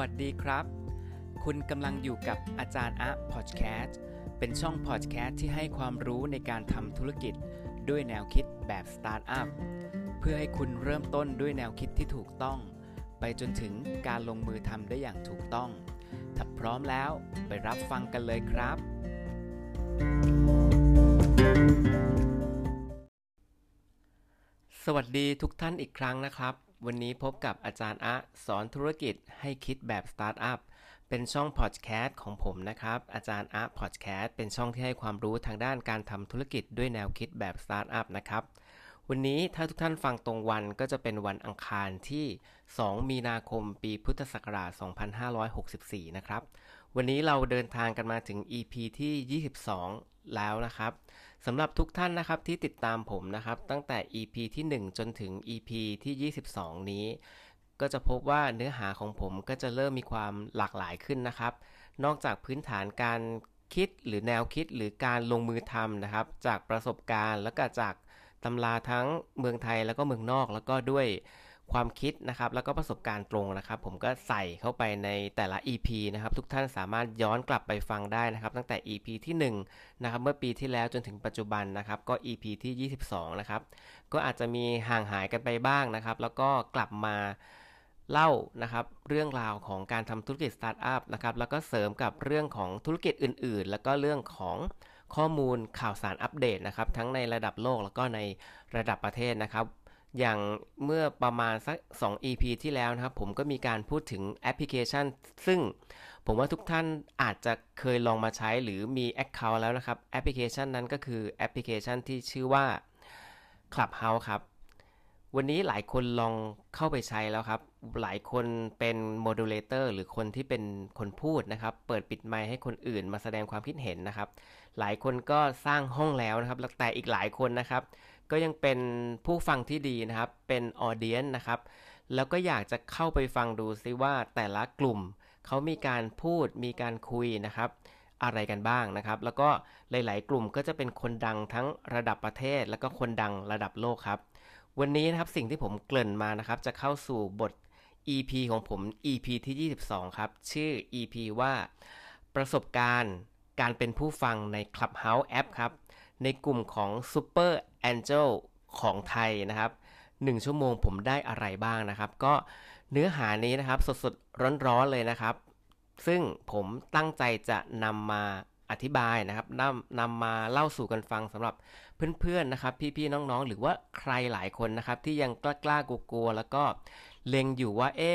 วัสดีครับ คุณกำลังอยู่กับอาจารย์อะพอดแคสต์เป็นช่องพอดแคสต์ที่ให้ความรู้ในการทำธุรกิจด้วยแนวคิดแบบสตาร์ทอัพเพื่อให้คุณเริ่มต้นด้วยแนวคิดที่ถูกต้อง ไปจนถึงการลงมือทำได้อย่างถูกต้อง ถ้าพร้อมแล้วไปรับฟังกันเลยครับ สวัสดีทุกท่านอีกครั้งนะครับ วันนี้พบกับอาจารย์อะสอนธุรกิจให้คิดแบบสตาร์ทอัพ เป็นช่องพอดแคสต์ของผมนะครับ อาจารย์อะพอดแคสต์เป็นช่องที่ให้ความรู้ทางด้านการทำธุรกิจด้วยแนวคิดแบบสตาร์ทอัพนะครับ วันนี้ถ้าทุกท่านฟังตรงวันก็จะเป็นวันอังคารที่ 2 มีนาคมปีพุทธศักราช 2564 นะครับ วันนี้เราเดินทางกันมาถึง EP ที่ 22 แล้วนะครับสำหรับทุกท่านนะครับที่ติดตามผมนะครับ ตั้งแต่ EP ที่ 1 จนถึง EP ที่ 22 นี้ ก็จะพบว่าเนื้อหาของผมก็จะเริ่มมีความหลากหลายขึ้นนะครับ นอกจากพื้นฐานการคิดหรือแนวคิดหรือการลงมือทำนะครับ จากประสบการณ์แล้วก็จากตำราทั้งเมืองไทยแล้วก็เมืองนอกแล้วก็ด้วย ความคิดนะครับแล้วก็ประสบการณ์ตรงนะครับ ผมก็ใส่เข้าไปในแต่ละ EP นะครับทุกท่านสามารถย้อนกลับไปฟังได้นะครับ ตั้งแต่ EP ที่1นะครับเมื่อปีที่แล้วจนถึงปัจจุบันนะครับก็ EP ที่ 22 นะครับ ก็อาจจะมีห่างหายกันไปบ้างนะครับ แล้วก็กลับมาเล่านะครับเรื่องราวของการทำธุรกิจสตาร์ทอัพนะครับแล้วก็เสริมกับเรื่องของธุรกิจอื่น ๆ แล้วก็เรื่องของข้อมูลข่าวสารอัปเดตนะครับทั้งในระดับโลกแล้วก็ในระดับประเทศนะครับ อย่างเมื่อประมาณสัก 2 EP ที่แล้วนะครับ ผมก็มีการพูดถึงแอปพลิเคชัน ซึ่งผมว่าทุกท่านอาจจะเคยลองมาใช้หรือมี Account แล้วนะครับ แอปพลิเคชันนั้นก็คือแอปพลิเคชันที่ชื่อว่า Clubhouse ครับ วันนี้หลายคนลองเข้าไปใช้แล้วครับ หลายคนเป็นโมดูเลเตอร์หรือคนที่เป็นคนพูดนะครับ เปิดปิดไมค์ให้คนอื่นมาแสดงความคิดเห็นนะครับ หลายคนก็สร้างห้องแล้วนะครับ แต่อีกหลายคนนะครับ ก็ยังเป็นผู้ฟังที่ดีนะครับ เป็นออเดียนนะครับ แล้วก็อยากจะเข้าไปฟังดูซิว่าแต่ละกลุ่มเขามีการพูดมีการคุยนะครับ อะไรกันบ้างนะครับ แล้วก็หลาย ๆ กลุ่มก็จะเป็นคนดังทั้งระดับประเทศ แล้วก็คนดังระดับโลกครับ วันนี้นะครับสิ่งที่ผมเกริ่นมานะครับ จะเข้าสู่บท EP ของผม EP ที่ 22 ครับ ชื่อ EP ว่าประสบการณ์การเป็นผู้ฟังใน Clubhouse App ครับ ในกลุ่มของ Super Angel ของไทยนะครับ 1 ชั่วโมงผมได้อะไรบ้างนะครับ ก็เนื้อหานี้นะครับสดๆ ร้อนๆเลยนะครับ ซึ่งผมตั้งใจจะนำมาอธิบายนะครับนำนำมาเล่าสู่กันฟังสำหรับเพื่อนๆนะครับ พี่ๆน้องๆ หรือว่าใครหลายคนนะครับ ที่ยังกล้าๆกลัวๆแล้วก็เล็งอยู่ว่าเอ๊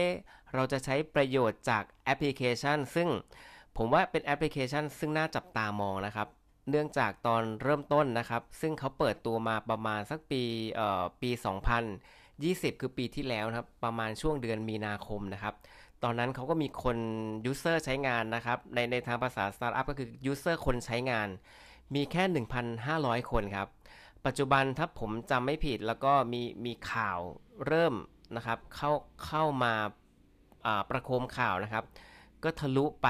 เราจะใช้ประโยชน์จากแอปพลิเคชัน ซึ่งผมว่าเป็นแอปพลิเคชัน ซึ่งน่าจับตามองนะครับ เนื่องจากตอนเริ่มต้นนะครับ ซึ่งเขาเปิดตัวมาประมาณสักปีเอ่อปี 2020 คือปีที่แล้วนะครับ ประมาณช่วงเดือนมีนาคมนะครับ ตอนนั้นเขาก็มีคน user ใช้งานนะครับ ในในทางภาษาสตาร์ทอัพก็คือ user คนใช้งาน มีแค่ 1,500 คนครับ ปัจจุบันถ้าผมจำไม่ผิดแล้วก็มีมีข่าวเริ่มนะครับ เข้าเข้ามาประโคมข่าวนะครับ ก็ทะลุไป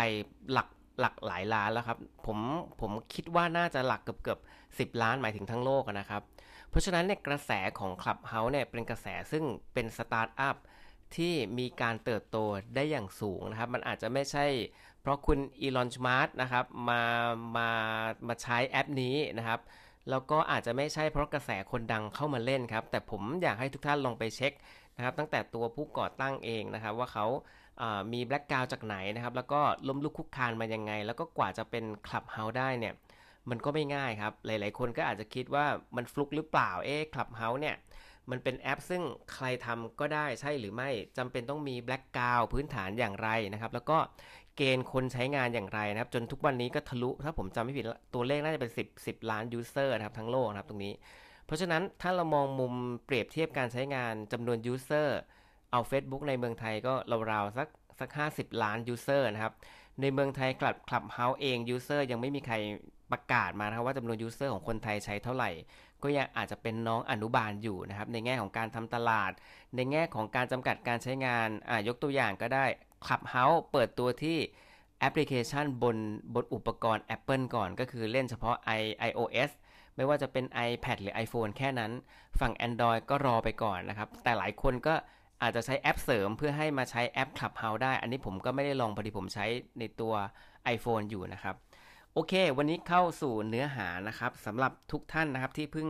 หลัก หลักหลายล้านแล้วครับ ผมผมคิดว่าน่าจะหลักเกือบเกือบสิบล้านหมายถึงทั้งโลกนะครับ เพราะฉะนั้นเนี่ยกระแสของ Clubhouse เนี่ยเป็นกระแสซึ่งเป็นสตาร์ทอัพที่มีการเติบโตได้อย่างสูงนะครับ มันอาจจะไม่ใช่ เพราะคุณอีลอน มัสก์นะครับมามามาใช้แอปนี้นะครับ แล้วก็อาจจะไม่ใช่เพราะกระแสคนดังเข้ามาเล่นครับ แต่ผมอยากให้ทุกท่านลองไปเช็คนะครับ ตั้งแต่ตัวผู้ก่อตั้งเองนะครับว่าเขา มี background จากไหนนะครับ แล้วก็ล้มลุกคลุกคลานมายังไง แล้วก็กว่าจะเป็น Clubhouse ได้เนี่ย มันก็ไม่ง่ายครับ หลาย ๆ คนก็อาจจะคิดว่ามันฟลุกหรือเปล่า เอ๊ะ Clubhouse เนี่ย มันเป็นแอปซึ่งใครทำก็ได้ใช่หรือไม่จำเป็นต้องมี background พื้นฐานอย่างไรนะครับ แล้วก็เกณฑ์คนใช้งานอย่างไรนะครับ จนทุกวันนี้ก็ทะลุ ถ้าผมจำไม่ผิดตัวเลขน่าจะเป็น 10 10 ล้าน user นะครับทั้งโลกนะครับตรงนี้ เพราะฉะนั้นถ้าเรามองมุมเปรียบเทียบการใช้งานจำนวน user เอา Facebook ในเมืองไทยก็ราวๆสักสัก 50 ล้าน user นะครับ ในเมืองไทยคลับ Clubhouse เอง user ยังไม่มีใครประกาศมานะครับว่าจำนวน user ของคนไทยใช้เท่าไหร่ ก็ยังอาจจะเป็นน้องอนุบาลอยู่นะครับ ในแง่ของการทำตลาด ในแง่ของการจำกัดการใช้งานอ่ายกตัวอย่างก็ได้ Clubhouse เปิดตัวที่แอปพลิเคชันบนบนอุปกรณ์ Apple ก่อนก็คือเล่นเฉพาะ i iOS ไม่ว่าจะเป็น iPad หรือ iPhone แค่นั้น ฝั่ง Android ก็รอไปก่อนนะครับ แต่หลายคนก็ อาจจะใช้แอปเสริมเพื่อให้มาใช้แอป Clubhouse ได้ อันนี้ผมก็ไม่ได้ลองพอดีผมใช้ในตัว iPhone อยู่นะครับ โอเค วันนี้เข้าสู่เนื้อหานะครับสำหรับทุกท่านนะครับที่เพิ่ง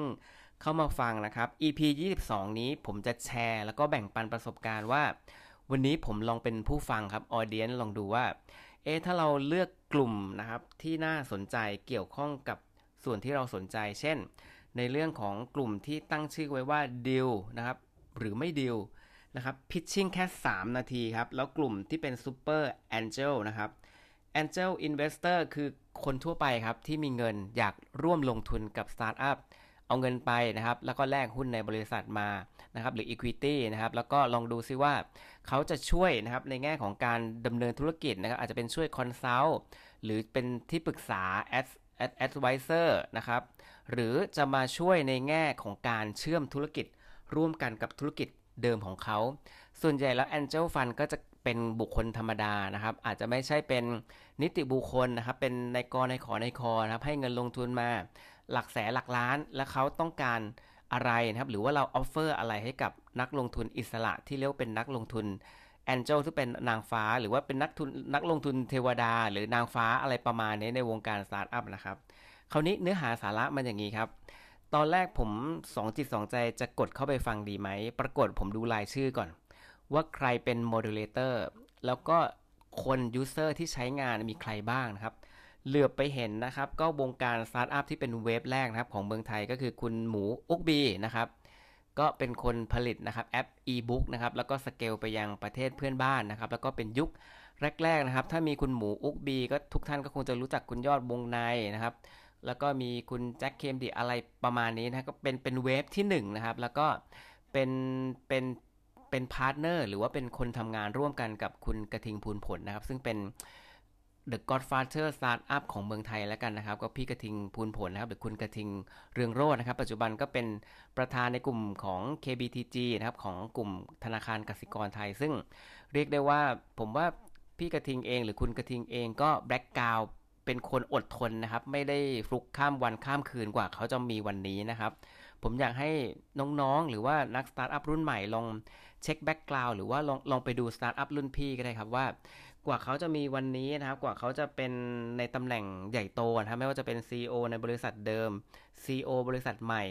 เข้ามาฟังนะครับ EP 22 นี้ผมจะแชร์ แล้วก็แบ่งปันประสบการณ์ว่า วันนี้ผมลองเป็นผู้ฟังครับออเดียนลองดูว่า เอ๊ถ้าเราเลือกกลุ่มนะครับที่น่าสนใจเกี่ยวข้องกับส่วนที่เราสนใจ เช่น ในเรื่องของกลุ่มที่ตั้งชื่อไว้ว่าดีลนะครับหรือไม่ดีล นะครับ pitching แค่ 3 นาทีครับ แล้วกลุ่มที่เป็น super angel นะครับ angel investor คือคนทั่วไปครับ ที่มีเงินอยากร่วมลงทุนกับสตาร์ทอัพเอาเงินไปนะครับ แล้วก็แลกหุ้นในบริษัทมานะครับหรือ Equity นะครับ แล้วก็ลองดูซิว่าเขาจะช่วยนะครับในแง่ของการดำเนินธุรกิจนะครับ อาจจะเป็นช่วย consult หรือเป็นที่ปรึกษา ad advisor นะครับ หรือจะมาช่วยในแง่ของการเชื่อมธุรกิจร่วมกันกับธุรกิจ เดิมของเขา ส่วนใหญ่แล้ว Angel Fund ก็จะเป็นบุคคลธรรมดานะครับ อาจจะไม่ใช่เป็นนิติบุคคลนะครับ เป็นนายกอนายขอนายคอนะครับ ให้เงินลงทุนมา หลักแสนหลักล้าน แล้วเขาต้องการอะไรนะครับ หรือว่าเรา offer อะไรให้กับนักลงทุนอิสระที่เรียกเป็นนักลงทุน angel ที่เป็นนางฟ้า หรือว่าเป็นนักทุนนักลงทุนเทวดา หรือนางฟ้าอะไรประมาณนี้ในวงการสตาร์ทอัพนะครับ คราวนี้เนื้อหาสาระมันอย่างนี้ครับ ตอนแรกผมสองจิตสองใจจะกดเข้าไปฟังดีไหม ปรากฏผมดูรายชื่อก่อน ว่าใครเป็น moderator แล้วก็คน user ที่ใช้งานมีใครบ้างนะครับ เหลือบไปเห็นนะครับ ก็วงการสตาร์ทอัพที่เป็น wave แรกนะครับ ของเมืองไทยก็คือคุณหมู Ookbee นะครับก็เป็นคนผลิตนะครับแอป e-book นะครับแล้วก็สเกลไปยังประเทศเพื่อนบ้านนะครับ แล้วก็เป็นยุคแรกๆนะครับ ถ้ามีคุณหมู Ookbee ก็ทุกท่านก็คงจะรู้จักคุณยอดวงในนะครับ แล้วก็มีคุณแจ็คเคมดีอะไรประมาณนี้นะก็เป็นเป็น wave ที่1นนะครับ แล้วก็เป็นเป็นเป็น partner หรือว่าเป็นคนทำงานร่วมกันกับคุณกระทิงพูนผลนะครับ ซึ่งเป็น The Godfather Startup ของเมืองไทยแล้วกันนะครับ ก็พี่กระทิงพูนผลนะครับหรือคุณกระทิงเรืองโรจน์นะครับ ปัจจุบันก็เป็นประธานในกลุ่มของ KBTG นะครับของกลุ่มธนาคารกสิกรไทย ซึ่งเรียกได้ว่าผมว่าพี่กระทิงเองหรือคุณกระทิงเองก็ background เป็นคนอดทนนะครับ ไม่ได้ฟลุกข้ามวันข้ามคืนกว่าเขาจะมีวันนี้นะครับ ผมอยากให้น้องๆ หรือว่านักสตาร์ทอัพรุ่นใหม่ลองเช็ค background หรือว่าลองลองไปดูสตาร์ทอัพรุ่นพี่ก็ได้ครับว่ากว่าเขาจะมีวันนี้นะครับ กว่าเขาจะเป็นในตำแหน่งใหญ่โตนะครับไม่ว่าจะเป็น CEO ในบริษัทเดิม CEO บริษัทใหม่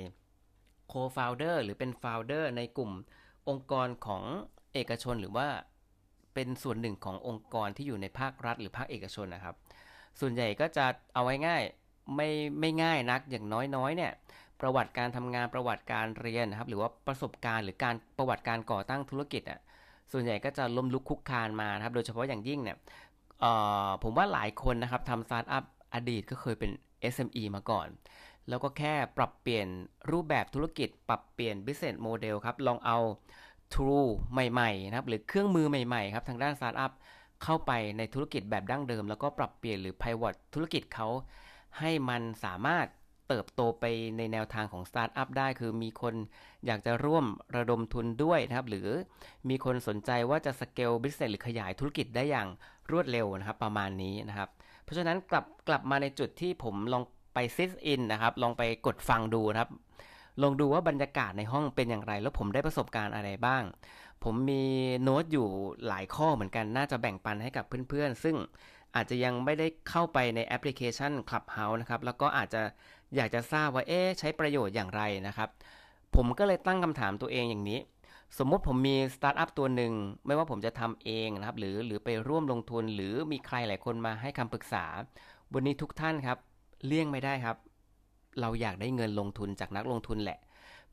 Co-founder หรือเป็น founder ในกลุ่มองค์กรของเอกชนหรือว่าเป็นส่วนหนึ่งขององค์กรที่อยู่ในภาครัฐ หรือภาคเอกชนนะครับ ส่วนใหญ่ก็จะเอาไว้ง่ายไม่ไม่ง่ายนักอย่างน้อยๆเนี่ยประวัติการทำงานประวัติการเรียนนะครับหรือว่าประสบการณ์หรือการประวัติการก่อตั้งธุรกิจอะส่วนใหญ่ก็จะล้มลุกคุกคานมานะครับโดยเฉพาะอย่างยิ่งเนี่ยผมว่าหลายคนนะครับทำสตาร์ทอัพอดีตก็เคยเป็น SME มาก่อน แล้วก็แค่ปรับเปลี่ยนรูปแบบธุรกิจ ปรับเปลี่ยน business model ครับลองเอา tool ใหม่ๆนะครับหรือเครื่องมือใหม่ๆครับทางด้านสตาร์ทอัพ เข้าไปในธุรกิจแบบดั้งเดิม แล้วก็ปรับเปลี่ยนหรือ pivot ธุรกิจเขาให้มันสามารถเติบโตไปในแนวทางของสตาร์ทอัพได้ คือมีคนอยากจะร่วมระดมทุนด้วยนะครับ หรือมีคนสนใจว่าจะ scale business หรือขยายธุรกิจได้อย่างรวดเร็วนะครับ ประมาณนี้นะครับ เพราะฉะนั้นกลับกลับมาในจุดที่ผมลองไป sit in นะครับ ลองไปกดฟังดูนะครับ ลองดูว่าบรรยากาศในห้องเป็นอย่างไร แล้วผมได้ประสบการณ์อะไรบ้าง ผมมีโน้ตอยู่หลายข้อเหมือนกันน่าจะแบ่งปันให้กับเพื่อนๆ ซึ่งอาจจะยังไม่ได้เข้าไปในแอปพลิเคชัน Clubhouse นะครับ แล้วก็อาจจะอยากจะทราบว่าเอ๊ใช้ประโยชน์อย่างไรนะครับ ผมก็เลยตั้งคำถามตัวเองอย่างนี้ สมมติผมมีสตาร์ทอัพตัวหนึ่ง ไม่ว่าผมจะทำเองนะครับ หรือหรือไปร่วมลงทุน หรือมีใครหลายคนมาให้คำปรึกษา วันนี้ทุกท่านครับ เลี่ยงไม่ได้ครับ เราอยากได้เงินลงทุนจากนักลงทุนแหละ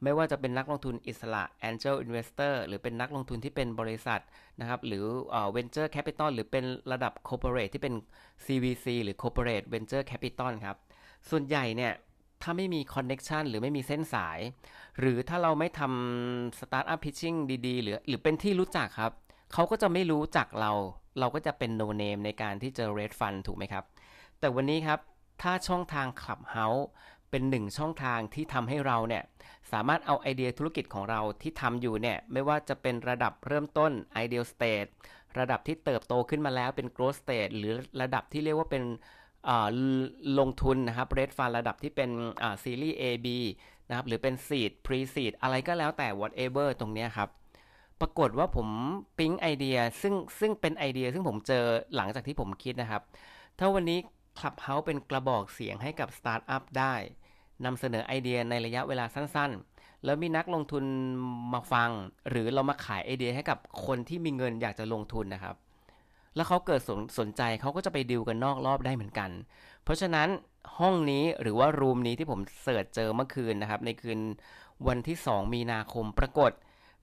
ไม่ว่าจะเป็นนักลงทุนอิสระ Angel Investor หรือเป็นนักลงทุนที่เป็นบริษัทนะครับ หรือ Venture Capital หรือเป็นระดับ Corporate ที่เป็น CVC หรือ Corporate Venture Capital ครับ ส่วนใหญ่เนี่ย ถ้าไม่มี Connection หรือไม่มีเส้นสาย หรือถ้าเราไม่ทำ Startup Pitching ดีๆ หรือหรือเป็นที่รู้จักครับ เขาก็จะไม่รู้จักเรา เราก็จะเป็น no name ในการที่จะ raise fund ถูกไหมครับ แต่วันนี้ครับถ้าช่องทาง Clubhouse เป็นหนึ่งช่องทางที่ทำให้เราเนี่ยสามารถเอาไอเดียธุรกิจของเราที่ทำอยู่เนี่ยไม่ว่าจะเป็นระดับเริ่มต้น Ideal State ระดับที่เติบโตขึ้นมาแล้วเป็น Growth State หรือระดับที่เรียกว่าเป็นลงทุนนะครับ raise fund ระดับที่เป็นซีรีส์ A B นะครับหรือเป็น Seed Pre Seed อะไรก็แล้วแต่ whatever ตรงนี้ครับปรากฏว่าผมปิ๊งไอเดียซึ่งซึ่งเป็นไอเดียซึ่งผมเจอหลังจากที่ผมคิดนะครับ ถ้าวันนี้ Clubhouse เป็นกระบอกเสียงให้กับสตาร์ทอัพได้ นำเสนอไอเดียในระยะเวลาสั้นๆ แล้วมีนักลงทุนมาฟัง หรือเรามาขายไอเดียให้กับคนที่มีเงินอยากจะลงทุนนะครับ แล้วเขาเกิดสนสนใจเขาก็จะไปดิวกันนอกรอบได้เหมือนกัน เพราะฉะนั้นห้องนี้หรือว่ารูมนี้ที่ผมเสิร์ชเจอเมื่อคืนนะครับ ในคืนวันที่ 2 มีนาคมปรากฏ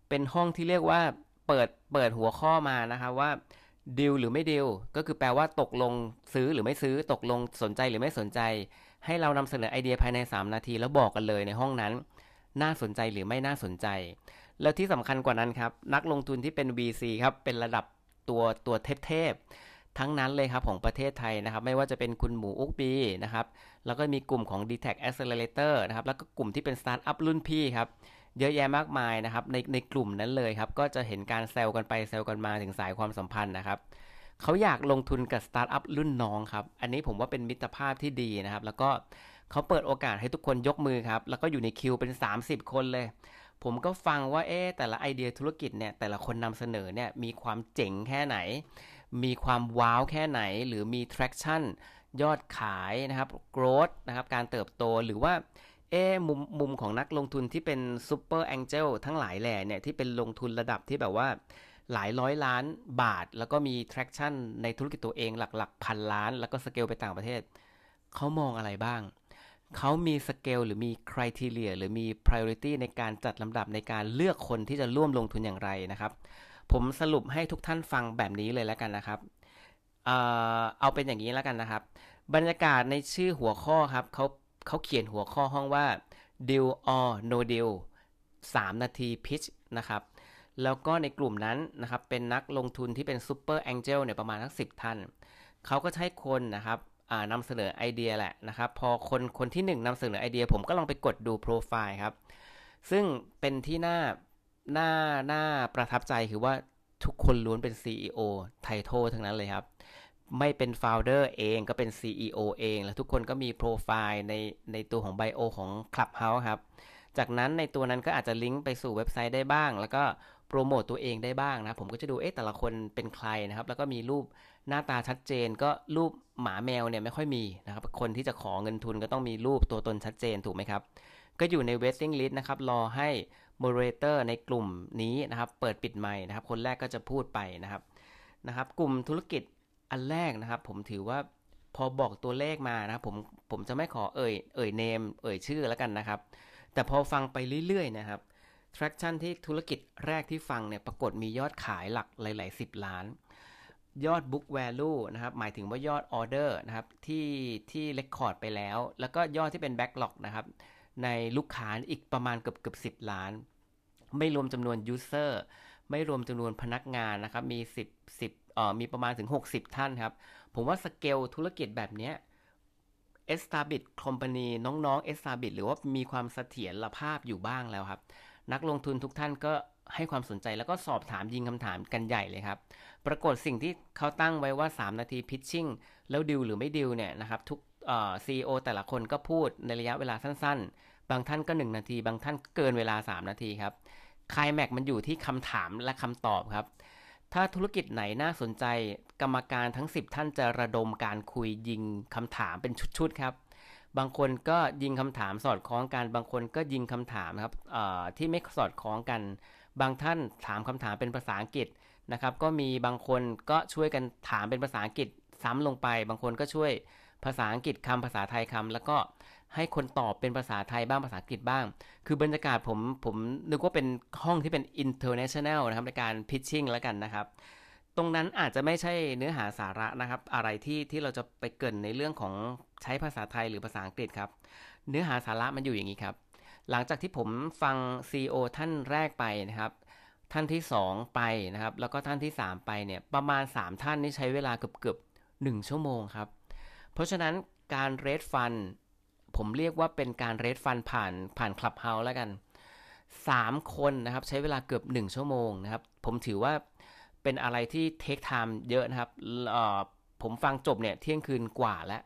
เป็นห้องที่เรียกว่าเปิดเปิดหัวข้อมานะครับว่าดิวหรือไม่ดิวก็คือแปลว่าตกลงซื้อหรือไม่ซื้อตกลงสนใจหรือไม่สนใจ ให้เรานำเสนอไอเดียภายใน 3 นาที แล้วบอกกันเลยในห้องนั้น น่าสนใจหรือไม่น่าสนใจ แล้วที่สำคัญกว่านั้นครับ นักลงทุนที่เป็น VC ครับ เป็นระดับตัวตัวเทพๆทั้งนั้นเลยครับของประเทศไทยนะครับ ไม่ว่าจะเป็นคุณหมู Ookbee นะครับ แล้วก็มีกลุ่มของ d t a c Accelerator นะครับ แล้วก็กลุ่มที่เป็นสตาร์ทอัพรุ่นพี่ครับเยอะแยะมากมายนะครับในในกลุ่มนั้นเลยครับ ก็จะเห็นการแซวกันไปแซวกันมาถึงสายความสัมพันธ์นะครับ เขาอยากลงทุนกับสตาร์ทอัพรุ่นน้องครับ อันนี้ผมว่าเป็นมิตรภาพที่ดีนะครับ แล้วก็เขาเปิดโอกาสให้ทุกคนยกมือครับ แล้วก็อยู่ในคิวเป็น 30 คนเลย ผมก็ฟังว่าเอ๊แต่ละไอเดียธุรกิจเนี่ย แต่ละคนนำเสนอเนี่ย มีความเจ๋งแค่ไหน มีความ wow แค่ไหน หรือมี traction ยอดขายนะครับ growth นะครับ การเติบโต หรือว่าเอ๊มุมมุมของนักลงทุนที่เป็น super angel ทั้งหลายแหล่เนี่ย ที่เป็นลงทุนระดับที่แบบว่า หลายร้อยล้านบาท แล้วก็มี traction ในธุรกิจตัวเองหลักๆ พันล้าน แล้วก็สเกลไปต่างประเทศ เขามองอะไรบ้าง เขามีสเกลหรือมีคุณทีเลียหรือมี priority ในการจัดลำดับในการเลือกคนที่จะร่วมลงทุนอย่างไรนะครับ ผมสรุปให้ทุกท่านฟังแบบนี้เลยแล้วกันนะครับเอ่อเอาเป็นอย่างนี้แล้วกันนะครับ บรรยากาศในชื่อหัวข้อครับเขาเขาเขียนหัวข้อห้องว่า deal or no deal 3 นาที pitch นะครับ แล้วก็ในกลุ่มนั้นนะครับเป็นนักลงทุนที่เป็น super angel เจลเนี่ยประมาณทั้ง10ท่าน เขาก็ใช้คนนะครับนำเสนอไอเดียแหละนะครับ พอคนคนที่1นำเสนอไอเดีย ผมก็ลองไปกดดูโปรไฟล์ครับ ซึ่งเป็นที่น่าน่าน่าประทับใจคือว่าทุกคนล้วนเป็น CEO title ทั้งนั้นเลยครับ ไม่เป็น founder เองก็เป็น CEO เอง แล้วทุกคนก็มีโปรไฟล์ในในตัวของ bio ของ Clubhouse ครับ จากนั้นในตัวนั้นก็อาจจะลิงก์ไปสู่เว็บไซต์ได้บ้าง แล้วก็ โปรโมตตัวเองได้บ้างนะผมก็จะดูเอ๊ะแต่ละคนเป็นใครนะครับ แล้วก็มีรูปหน้าตาชัดเจน ก็รูปหมาแมวเนี่ยไม่ค่อยมีนะครับ คนที่จะขอเงินทุนก็ต้องมีรูปตัวตนชัดเจนถูกไหมครับ ก็อยู่ใน waiting list นะครับรอให้ moderator ในกลุ่มนี้นะครับเปิดปิดไมค์นะครับ คนแรกก็จะพูดไปนะครับนะครับ กลุ่มธุรกิจอันแรกนะครับ ผมถือว่าพอบอกตัวเลขมานะผมผมจะไม่ขอเอ่ยเอ่ยเนม เอ่ยชื่อแล้วกันนะครับ แต่พอฟังไปเรื่อยๆนะครับ traction ที่ธุรกิจแรกที่ฟังเนี่ยปรากฏมียอดขายหลักหลายๆสิบล้าน ยอด book value นะครับ หมายถึงว่ายอดออเดอร์นะครับ ที่ที่ record ไปแล้ว แล้วก็ยอดที่เป็น backlog นะครับ ในลูกค้าอีกประมาณเกือบเกือบสิบล้าน ไม่รวมจำนวน user ไม่รวมจำนวนพนักงานนะครับ มี 10 10มีประมาณถึง 60 ท่านครับ ผมว่าสเกลธุรกิจแบบนี้ established company น้องๆ established หรือว่ามีความเสถียรภาพอยู่บ้างแล้วครับ นักลงทุนทุกท่านก็ให้ความสนใจแล้วก็สอบถามยิงคำถามกันใหญ่เลยครับ ปรากฏสิ่งที่เขาตั้งไว้ว่า 3 นาทีพิชชิ่งแล้วดิวหรือไม่ดิวเนี่ยนะครับ ทุกซีอีโอแต่ละคนก็พูดในระยะเวลาสั้นๆ บางท่านก็ 1 นาที บางท่านเกินเวลา 3 นาทีครับคลายแม็กมันอยู่ที่คำถามและคำตอบครับ ถ้าธุรกิจไหนน่าสนใจกรรมการทั้ง 10 ท่านจะระดมการคุยยิงคำถามเป็นชุดๆครับ บางคนก็ยิงคำถามสอดคล้องกัน บางคนก็ยิงคำถามนะครับที่ไม่สอดคล้องกัน บางท่านถามคำถามเป็นภาษาอังกฤษนะครับ ก็มีบางคนก็ช่วยกันถามเป็นภาษาอังกฤษซ้ำลงไป บางคนก็ช่วยภาษาอังกฤษคำภาษาไทยคำแล้วก็ให้คนตอบเป็นภาษาไทยบ้างภาษาอังกฤษบ้าง คือบรรยากาศผมผมนึกว่าเป็นห้องที่เป็น international นะครับในการ pitching แล้วกันนะครับ ตรงนั้นอาจจะไม่ใช่เนื้อหาสาระนะครับ อะไรที่ที่เราจะไปเกินในเรื่องของใช้ภาษาไทยหรือภาษาอังกฤษครับ เนื้อหาสาระมันอยู่อย่างนี้ครับ หลังจากที่ผมฟัง CEO ท่านแรกไปนะครับ ท่านที่ 2 ไปนะครับ แล้วก็ท่านที่ 3 ไปเนี่ยประมาณ 3 ท่านนี่ใช้เวลาเกือบเกือบ1ชั่วโมงครับ เพราะฉะนั้นการ raise fund ผมเรียกว่าเป็นการ raise fund ผ่านผ่าน Clubhouse แล้วกัน 3 คนนะครับใช้เวลาเกือบ 1 ชั่วโมงนะครับ ผมถือว่า เป็นอะไรที่ take time เยอะนะครับผมฟังจบเนี่ยเที่ยงคืนกว่าแล้ว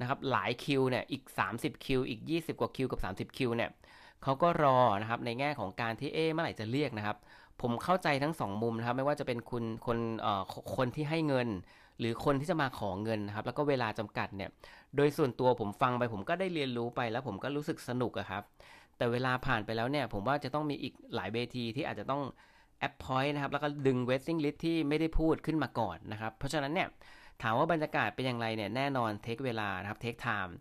นะครับหลายคิวเนี่ยอีก 30 คิว อีก 20 กว่าคิวกับ 30 คิวเนี่ยเขาก็รอนะครับในแง่ของการที่เอ๊เมื่อไหร่จะเรียกนะครับ ผมเข้าใจทั้งสองมุมนะครับ ไม่ว่าจะเป็นคุณคนเอ่อคนที่ให้เงิน หรือคนที่จะมาขอเงินนะครับ แล้วก็เวลาจำกัดเนี่ยโดยส่วนตัวผมฟังไปผมก็ได้เรียนรู้ไปแล้วผมก็รู้สึกสนุกอะครับ แต่เวลาผ่านไปแล้วเนี่ยผมว่าจะต้องมีอีกหลายเวทีที่อาจจะต้อง appoint นะครับ แล้วก็ดึง waiting list ที่ไม่ได้พูดขึ้นมาก่อนนะครับ เพราะฉะนั้นเนี่ยถามว่าบรรยากาศเป็นอย่างไรเนี่ยแน่นอน take เวลานะครับ take time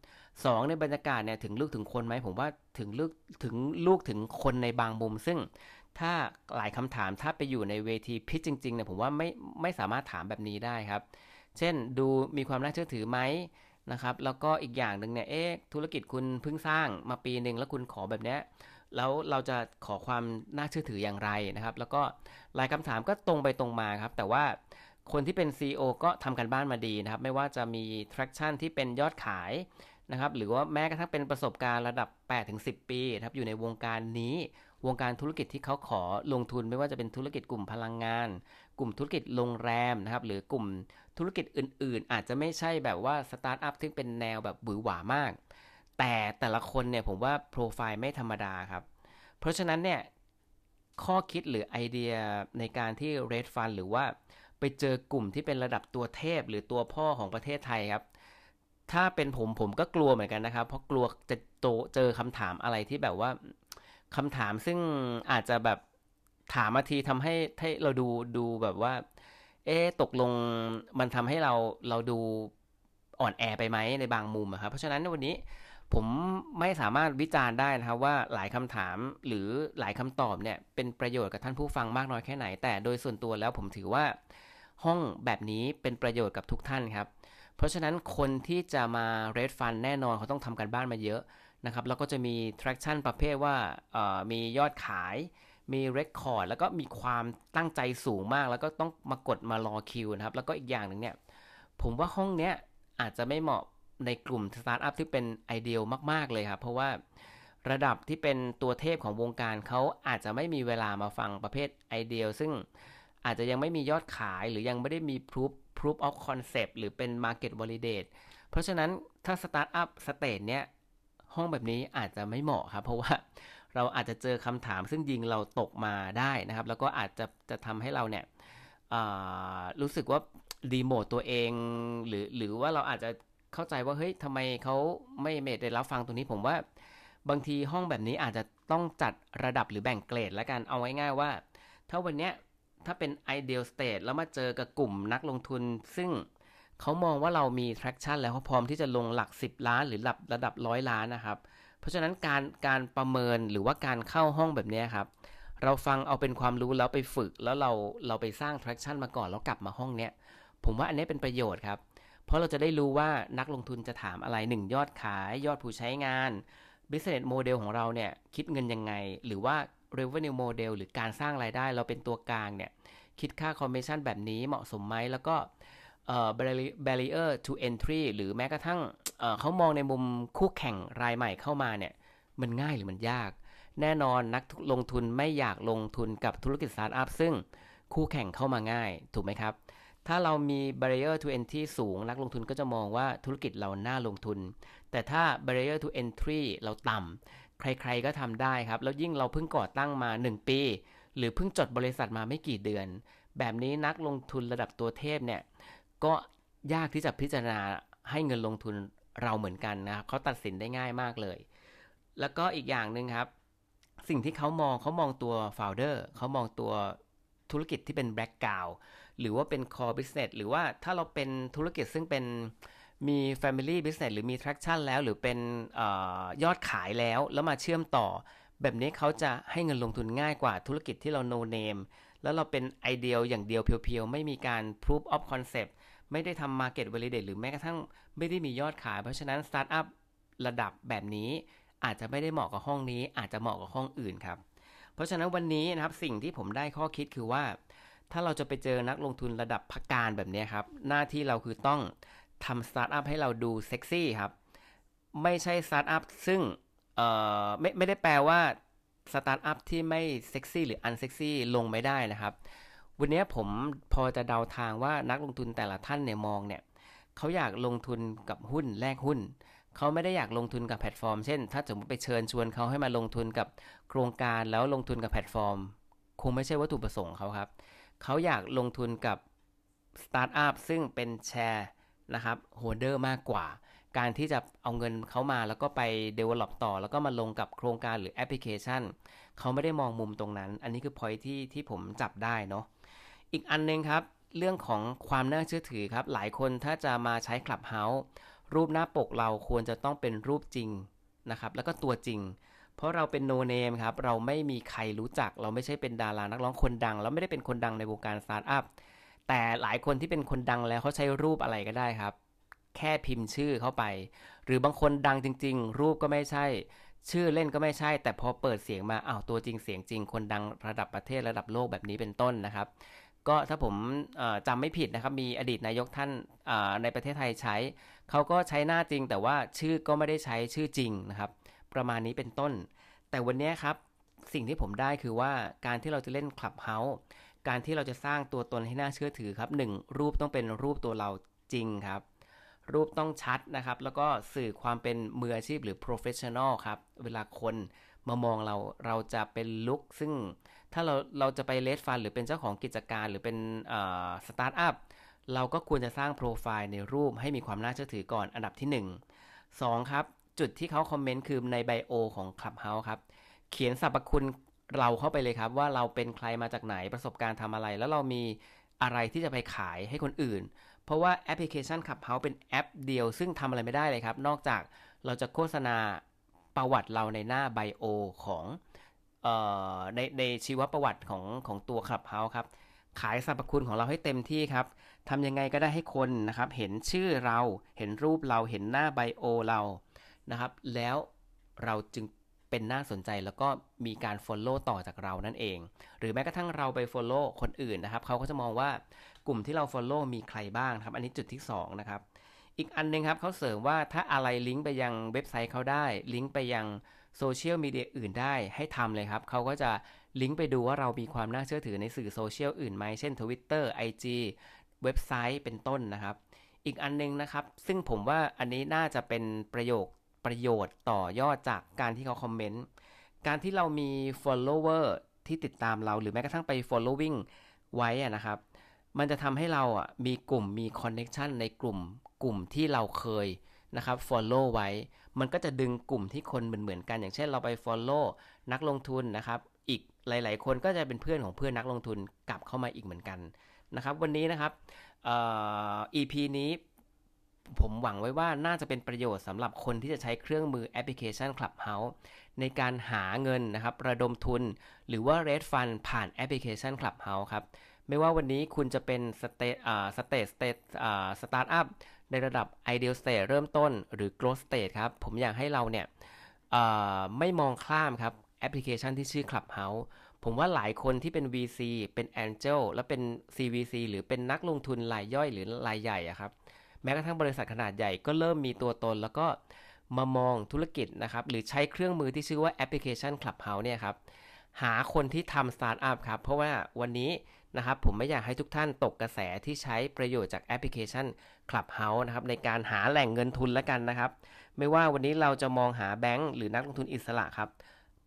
สองในบรรยากาศเนี่ยถึงลูกถึงคนไหมผมว่าถึงลูกถึงลูกถึงคนในบางมุม ซึ่งถ้าหลายคำถามถ้าไปอยู่ในเวที pitch จริงๆเนี่ยผมว่าไม่ไม่สามารถถามแบบนี้ได้ครับ เช่นดูมีความน่าเชื่อถือไหมนะครับแล้วก็อีกอย่างหนึ่งเนี่ยเอ๊ะธุรกิจคุณเพิ่งสร้างมาปีหนึ่งแล้วคุณขอแบบเนี้ย แล้วเราจะขอความน่าเชื่อถืออย่างไรนะครับ แล้วก็หลายคำถามก็ตรงไปตรงมาครับ แต่ว่าคนที่เป็น CEO ก็ทำกันบ้านมาดีนะครับ ไม่ว่าจะมี traction ที่เป็นยอดขายนะครับ หรือว่าแม้กระทั่งเป็นประสบการณ์ระดับ 8-10 ปีนะครับ อยู่ในวงการนี้ วงการธุรกิจที่เขาขอลงทุน ไม่ว่าจะเป็นธุรกิจกลุ่มพลังงาน กลุ่มธุรกิจโรงแรมนะครับ หรือกลุ่มธุรกิจอื่น ๆ อาจจะไม่ใช่แบบว่าสตาร์ทอัพที่เป็นแนวแบบบือหวามาก แต่แต่ละคนเนี่ยผมว่าโปรไฟล์ไม่ธรรมดาครับ เพราะฉะนั้นเนี่ยข้อคิดหรือไอเดียในการที่ Red Fund หรือว่าไปเจอกลุ่มที่เป็นระดับตัวเทพหรือตัวพ่อของประเทศไทยครับ ถ้าเป็นผมผมก็กลัวเหมือนกันนะครับ เพราะกลัวจะโตเจอคำถามอะไรที่แบบว่าคำถามซึ่งอาจจะแบบถามมาทีทำให้ให้เราดูดูแบบว่า เอ๊ตกลงมันทำให้เราเราดูอ่อนแอไปไหมในบางมุมครับ เพราะฉะนั้นวันนี้ ผมไม่สามารถวิจารณ์ได้นะครับว่าหลายคำถามหรือหลายคำตอบเนี่ยเป็นประโยชน์กับท่านผู้ฟังมากน้อยแค่ไหน แต่โดยส่วนตัวแล้วผมถือว่าห้องแบบนี้เป็นประโยชน์กับทุกท่านครับ เพราะฉะนั้นคนที่จะมา Red Fund แน่นอนเขาต้องทำกันบ้านมาเยอะนะครับ แล้วก็จะมี traction ประเภทว่ามียอดขาย มี record แล้วก็มีความตั้งใจสูงมาก แล้วก็ต้องมากดมารอคิวนะครับ แล้วก็อีกอย่างหนึ่งเนี่ย ผมว่าห้องเนี้ยอาจจะไม่เหมาะ ในกลุ่มสตาร์ทอัพที่เป็นไอเดียมาก ๆ เลยครับ เพราะว่าระดับที่เป็นตัวเทพของวงการเขาอาจจะไม่มีเวลามาฟังประเภทไอเดียซึ่งอาจจะยังไม่มียอดขายหรือยังไม่ได้มี proof proof of concept หรือเป็น market validate เพราะฉะนั้นถ้าสตาร์ทอัพ stage เนี้ยห้องแบบนี้อาจจะไม่เหมาะครับ เพราะว่าเราอาจจะเจอคำถามซึ่งยิงเราตกมาได้นะครับ แล้วก็อาจจะจะทำให้เราเนี่ยรู้สึกว่าดีโมตตัวเอง หรือหรือว่าเราอาจจะ เข้าใจว่าเฮ้ยทำไมเขาไม่เมดได้รับฟังตรงนี้ผมว่า บางทีห้องแบบนี้อาจจะต้องจัดระดับหรือแบ่งเกรดแล้วกันเอาง่ายๆว่า ถ้าวันเนี้ยถ้าเป็น ideal state แล้วมาเจอกับกลุ่มนักลงทุน ซึ่งเขามองว่าเรามี traction แล้วเขาพร้อมที่จะลงหลัก 10 ล้านหรือระดับระดับร้อยล้านนะครับ เพราะฉะนั้นการการประเมินหรือว่าการเข้าห้องแบบนี้ครับ เราฟังเอาเป็นความรู้แล้วไปฝึกแล้วเราเราไปสร้าง traction มาก่อนแล้วกลับมาห้องเนี้ยผมว่าอันนี้เป็นประโยชน์ครับ เพราะเราจะได้รู้ว่านักลงทุนจะถามอะไร 1 ยอดขาย ยอดผู้ใช้งาน business model ของเราเนี่ยคิดเงินยังไง หรือว่า revenue model หรือการสร้างรายได้เราเป็นตัวกลางเนี่ยคิดค่าคอมมิชชั่นแบบนี้เหมาะสมไหมแล้วก็เอ่อ barrier to entry หรือแม้กระทั่งเเขามองในมุมคู่แข่งรายใหม่เข้ามาเนี่ยมันง่ายหรือมันยาก แน่นอนนักลงทุนไม่อยากลงทุนกับธุรกิจสตาร์ทอัพซึ่งคู่แข่งเข้ามาง่าย ถูกไหมครับ ถ้าเรามี barrier to entry สูงนักลงทุนก็จะมองว่าธุรกิจเราน่าลงทุน แต่ถ้า barrier to entry เราต่ำใครๆก็ทำได้ครับ แล้วยิ่งเราเพิ่งก่อตั้งมา 1 ปี หรือเพิ่งจดบริษัทมาไม่กี่เดือน แบบนี้นักลงทุนระดับตัวเทพเนี่ย ก็ยากที่จะพิจารณาให้เงินลงทุนเราเหมือนกันนะครับเขาตัดสินได้ง่ายมากเลย แล้วก็อีกอย่างหนึ่งครับ สิ่งที่เขามองเขามองตัว founder เขามองตัวธุรกิจที่เป็นแบล็กกราว หรือว่าเป็น core business หรือว่าถ้าเราเป็นธุรกิจซึ่งเป็นมี family business หรือมี traction แล้ว หรือเป็นอยอดขายแล้ว แล้วมาเชื่อมต่อ แบบนี้เขาจะให้เงินลงทุนง่ายกว่าธุรกิจที่เรา no name แล้วเราเป็นไอเดียอย่างเดียวเพียวๆ ไม่มีการ proof of concept ไม่ได้ทำ market validate หรือแม้กระทั่งไม่ได้มียอดขาย เพราะฉะนั้น startup ระดับแบบนี้อาจจะไม่ได้เหมาะกับห้องนี้ อาจจะเหมาะกับห้องอื่นครับ เพราะฉะนั้นวันนี้นะครับสิ่งที่ผมได้ข้อคิดคือว่า ถ้าเราจะไปเจอนักลงทุนระดับพระกาฬแบบนี้ครับ หน้าที่เราคือต้องทำสตาร์ทอัพให้เราดูเซ็กซี่ครับ ไม่ใช่สตาร์ทอัพซึ่งไม่ไม่ได้แปลว่าสตาร์ทอัพที่ไม่เซ็กซี่หรือ unsexy ลงไม่ได้นะครับ วันนี้ผมพอจะเดาทางว่านักลงทุนแต่ละท่านเนี่ยมองเนี่ยเขาอยากลงทุนกับหุ้นแลกหุ้น เขาไม่ได้อยากลงทุนกับแพลตฟอร์ม เช่น ถ้าสมมติไปเชิญชวนเขาให้มาลงทุนกับโครงการแล้วลงทุนกับแพลตฟอร์ม คงไม่ใช่วัตถุประสงค์เขาครับ เขาอยากลงทุนกับสตาร์ทอัพซึ่งเป็นแชร์นะครับ holder มากกว่า การที่จะเอาเงินเขามาแล้วก็ไป develop ต่อ แล้วก็มาลงกับโครงการหรือแอปพลิเคชัน เขาไม่ได้มองมุมตรงนั้น อันนี้คือ point ที่ที่ผมจับได้เนาะอีกอันนึงครับ เรื่องของความน่าเชื่อถือครับ หลายคนถ้าจะมาใช้ Clubhouse รูปหน้าปกเราควรจะต้องเป็นรูปจริงนะครับแล้วก็ตัวจริง เพราะเราเป็น no name ครับ เราไม่มีใครรู้จัก เราไม่ใช่เป็นดารานักร้องคนดัง เราไม่ได้เป็นคนดังในวงการสตาร์ทอัพ แต่หลายคนที่เป็นคนดังแล้วเขาใช้รูปอะไรก็ได้ครับ แค่พิมพ์ชื่อเข้าไป หรือบางคนดังจริง ๆ รูปก็ไม่ใช่ ชื่อเล่นก็ไม่ใช่ แต่พอเปิดเสียงมาอ้าวตัวจริงเสียงจริง คนดังระดับประเทศระดับโลกแบบนี้เป็นต้นนะครับก็ถ้าผมจำไม่ผิดนะครับ มีอดีตนายกท่านในประเทศไทยใช้ เขาก็ใช้หน้าจริงแต่ว่าชื่อก็ไม่ได้ใช้ชื่อจริงนะครับ ประมาณนี้เป็นต้น แต่วันนี้ครับ สิ่งที่ผมได้คือว่าการที่เราจะเล่น Clubhouse การที่เราจะสร้างตัวตนให้น่าเชื่อถือครับ 1. รูปต้องเป็นรูปตัวเราจริงครับ รูปต้องชัดนะครับ แล้วก็สื่อความเป็นมืออาชีพหรือ professional ครับ เวลาคนมามองเราเราจะเป็นลุคซึ่งถ้าเราเราจะไป raise fund หรือเป็นเจ้าของกิจการหรือเป็นสตาร์ทอัพเราก็ควรจะสร้างโปรไฟล์ในรูปให้มีความน่าเชื่อถือก่อนอันดับที่ 1 2 ครับ จุดที่เขาคอมเมนต์คือในไบโอของ Clubhouse ครับ เขียนสรรพคุณเราเข้าไปเลยครับ ว่าเราเป็นใครมาจากไหนประสบการณ์ทำอะไร แล้วเรามีอะไรที่จะไปขายให้คนอื่น เพราะว่าแอปพลิเคชัน Clubhouse เป็นแอปเดียว ซึ่งทำอะไรไม่ได้เลยครับ นอกจากเราจะโฆษณาประวัติเราในหน้าไบโอของในในชีวประวัติของของตัว Clubhouse ครับขายสรรพคุณของเราให้เต็มที่ครับ ทำยังไงก็ได้ให้คนนะครับ เห็นชื่อเรา เห็นรูปเรา เห็นหน้าไบโอเรา นะครับ แล้วเราจึงเป็นน่าสนใจแล้วก็มีการ Follow ต่อจากเรานั่นเอง หรือแม้กระทั่งเราไป Follow คนอื่นนะครับ เขาก็จะมองว่ากลุ่มที่เรา Follow มีใครบ้างครับ อันนี้จุดที่ 2 นะครับ อีกอันนึงครับเขาเสริมว่าถ้าอะไรลิงก์ไปยังเว็บไซต์เขาได้ ลิงก์ไปยังโซเชียลมีเดียอื่นได้ให้ทำเลยครับ เขาก็จะลิงก์ไปดูว่าเรามีความน่าเชื่อถือในสื่อโซเชียลอื่นไหมเช่น Twitter IG เว็บไซต์เป็นต้นนะครับ อีกอันนึงนะครับ ซึ่งผมว่าอันนี้น่าจะเป็นประโยค ประโยชน์ต่อยอดจากการที่เขาคอมเมนต์ การที่เรามี follower ที่ติดตามเราหรือแม้กระทั่งไป following ไว้นะครับ มันจะทำให้เราอะมีกลุ่มมี connection ในกลุ่มกลุ่มที่เราเคยนะครับ follow ไว้ มันก็จะดึงกลุ่มที่คนเหมือนๆกัน อย่างเช่นเราไป follow นักลงทุนนะครับอีกหลาย ๆ คนก็จะเป็นเพื่อนของเพื่อนนักลงทุนกลับเข้ามาอีกเหมือนกันนะครับ วันนี้นะครับ EP นี้ ผมหวังไว้ว่าน่าจะเป็นประโยชน์สำหรับคนที่จะใช้เครื่องมือแอปพลิเคชัน Clubhouse ในการหาเงินนะครับ ระดมทุน หรือว่า raise Fund ผ่านแอปพลิเคชัน Clubhouse ครับ ไม่ว่าวันนี้คุณจะเป็นสเตอ่า stage stage อ่าสตาร์ทอัพในระดับ Idea Stage เริ่มต้น หรือ Growth Stage ครับ ผมอยากให้เราเนี่ยไม่มองข้ามครับแอปพลิเคชันที่ชื่อ Clubhouse ผมว่าหลายคนที่เป็น VC เป็น Angel และเป็น CVC หรือเป็นนักลงทุนรายย่อยหรือรายใหญ่อะครับ แม้กระทั่งบริษัทขนาดใหญ่ก็เริ่มมีตัวตน แล้วก็มามองธุรกิจนะครับ หรือใช้เครื่องมือที่ชื่อว่าแอปพลิเคชัน Clubhouse เนี่ยครับ หาคนที่ทำสตาร์ทอัพครับ เพราะว่าวันนี้นะครับผมไม่อยากให้ทุกท่านตกกระแสที่ใช้ประโยชน์จากแอปพลิเคชัน Clubhouse นะครับในการหาแหล่งเงินทุนแล้วกันนะครับ ไม่ว่าวันนี้เราจะมองหาแบงก์หรือนักลงทุนอิสระครับ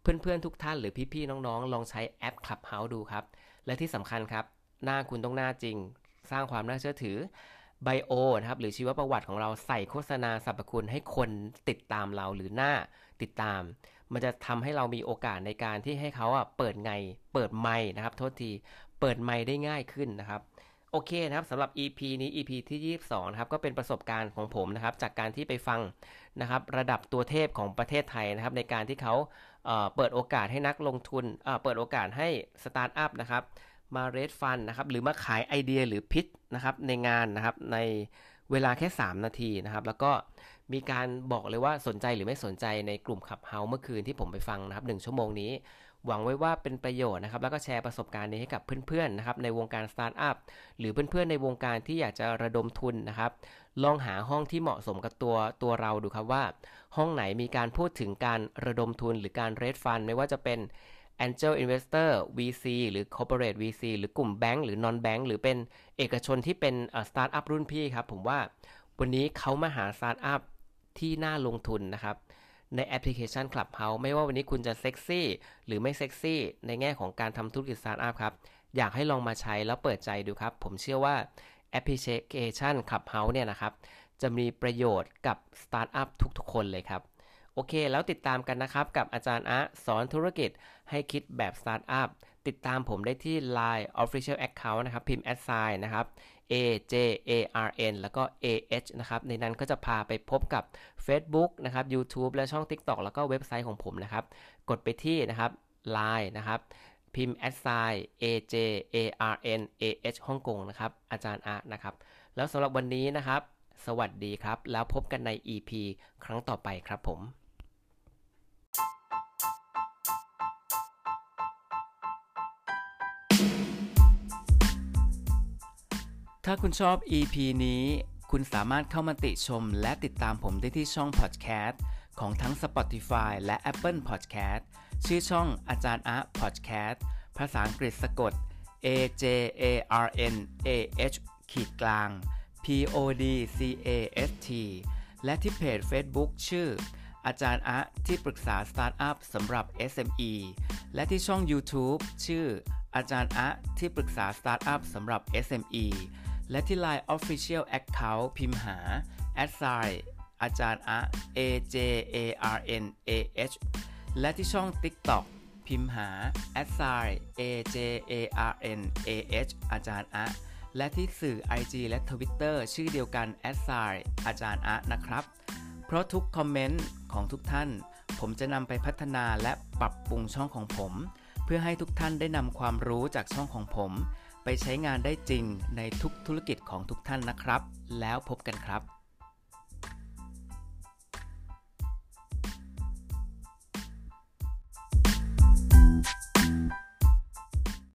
เพื่อนๆทุกท่านหรือพี่ๆน้องๆ ลองใช้แอป Clubhouse ดูครับ และที่สำคัญครับ หน้าคุณต้องหน้าจริง สร้างความน่าเชื่อถือ ไบโอนะครับหรือชีวประวัติของเราใส่โฆษณาสรรพคุณให้คนติดตามเราหรือหน้าติดตาม มันจะทำให้เรามีโอกาสในการที่ให้เขาอะเปิดไงเปิดไม้นะครับโทษทีเปิดไม้ได้ง่ายขึ้นนะครับโอเคนะครับสำหรับ EP นี้ EP ที่ 22นะครับก็เป็นประสบการณ์ของผมนะครับจากการที่ไปฟังนะครับระดับตัวเทพของประเทศไทยนะครับในการที่เขาเเปิดโอกาสให้นักลงทุนเปิดโอกาสให้สตาร์ทอัพนะครับ มา raise fund นะครับหรือมาขายไอเดียหรือ pitch นะครับในงานนะครับในเวลาแค่ 3 นาทีนะครับ แล้วก็มีการบอกเลยว่าสนใจหรือไม่สนใจในกลุ่ม Clubhouse เมื่อคืนที่ผมไปฟังนะครับ 1 ชั่วโมงนี้ หวังไว้ว่าเป็นประโยชน์นะครับ แล้วก็แชร์ประสบการณ์นี้ให้กับเพื่อนๆนะครับในวงการสตาร์ทอัพหรือเพื่อนๆในวงการที่อยากจะระดมทุนนะครับ ลองหาห้องที่เหมาะสมกับตัวตัวเราดูครับว่า ห้องไหนมีการพูดถึงการระดมทุนหรือการ raise fund ไม่ว่าจะเป็น Angel Investor VC หรือ Corporate VC หรือกลุ่มแบงก์หรือ Non Bank หรือเป็นเอกชนที่เป็นสตาร์ทอัพรุ่นพี่ครับ ผมว่าวันนี้เขามาหาสตาร์ทอัพที่น่าลงทุนนะครับ ในแอปพลิเคชัน Clubhouse ไม่ว่าวันนี้คุณจะเซ็กซี่หรือไม่เซ็กซี่ในแง่ของการทำธุรกิจสตาร์ทอัพครับ อยากให้ลองมาใช้แล้วเปิดใจดูครับ ผมเชื่อว่าแอปพลิเคชัน Clubhouse เนี่ยนะครับจะมีประโยชน์กับสตาร์ทอัพทุกๆ คนเลยครับ โอเค แล้วติดตามกันนะครับ กับอาจารย์อะสอนธุรกิจให้คิดแบบสตาร์ทอัพติดตามผมได้ที่ Line Official Account นะครับ พิมพ์ at sign นะครับ A J A R N แล้วก็ A H นะครับ ในนั้นก็จะพาไปพบกับ Facebook นะครับ YouTube และช่อง TikTok แล้วก็เว็บไซต์ของผมนะครับ กดไปที่นะครับ Line นะครับพิมพ์ a d sign A J A R N A H ฮ่องกงนะครับ อาจารย์อานะครับ แล้วสำหรับวันนี้นะครับ สวัสดีครับ แล้วพบกันใน EP ครั้งต่อไปครับผม ถ้าคุณชอบ EP นี้ คุณสามารถเข้ามาติชมและติดตามผมได้ที่ช่อง Podcast ของทั้ง Spotify และ Apple Podcast ชื่อช่องอาจารย์อะ Podcast ภาษาอังกฤษสะกด A J A R N A H ขีดกลาง P O D C A S T และที่เพจ Facebook ชื่อ อาจารย์อะที่ปรึกษาสตาร์ทอัพสำหรับ SME และที่ช่อง YouTube ชื่อ อาจารย์อะที่ปรึกษาสตาร์ทอัพสำหรับ SME และที่ Line Official Account พิมพ์หา a s i อาจารย์อะ A J A R N A H และที่ช่อง TikTok พิมพ์หา a s i A J A R N A H อาจารย์อะและที่สื่อ IG และ Twitter ชื่อเดียวกัน a s i อาจารย์อะนะครับ เพราะทุกคอมเมนต์ของทุกท่าน ผมจะนำไปพัฒนาและปรับปรุงช่องของผม เพื่อให้ทุกท่านได้นำความรู้จากช่องของผม ไปใช้งานได้จริงในทุกธุรกิจของทุกท่านนะครับ แล้วพบกันครับ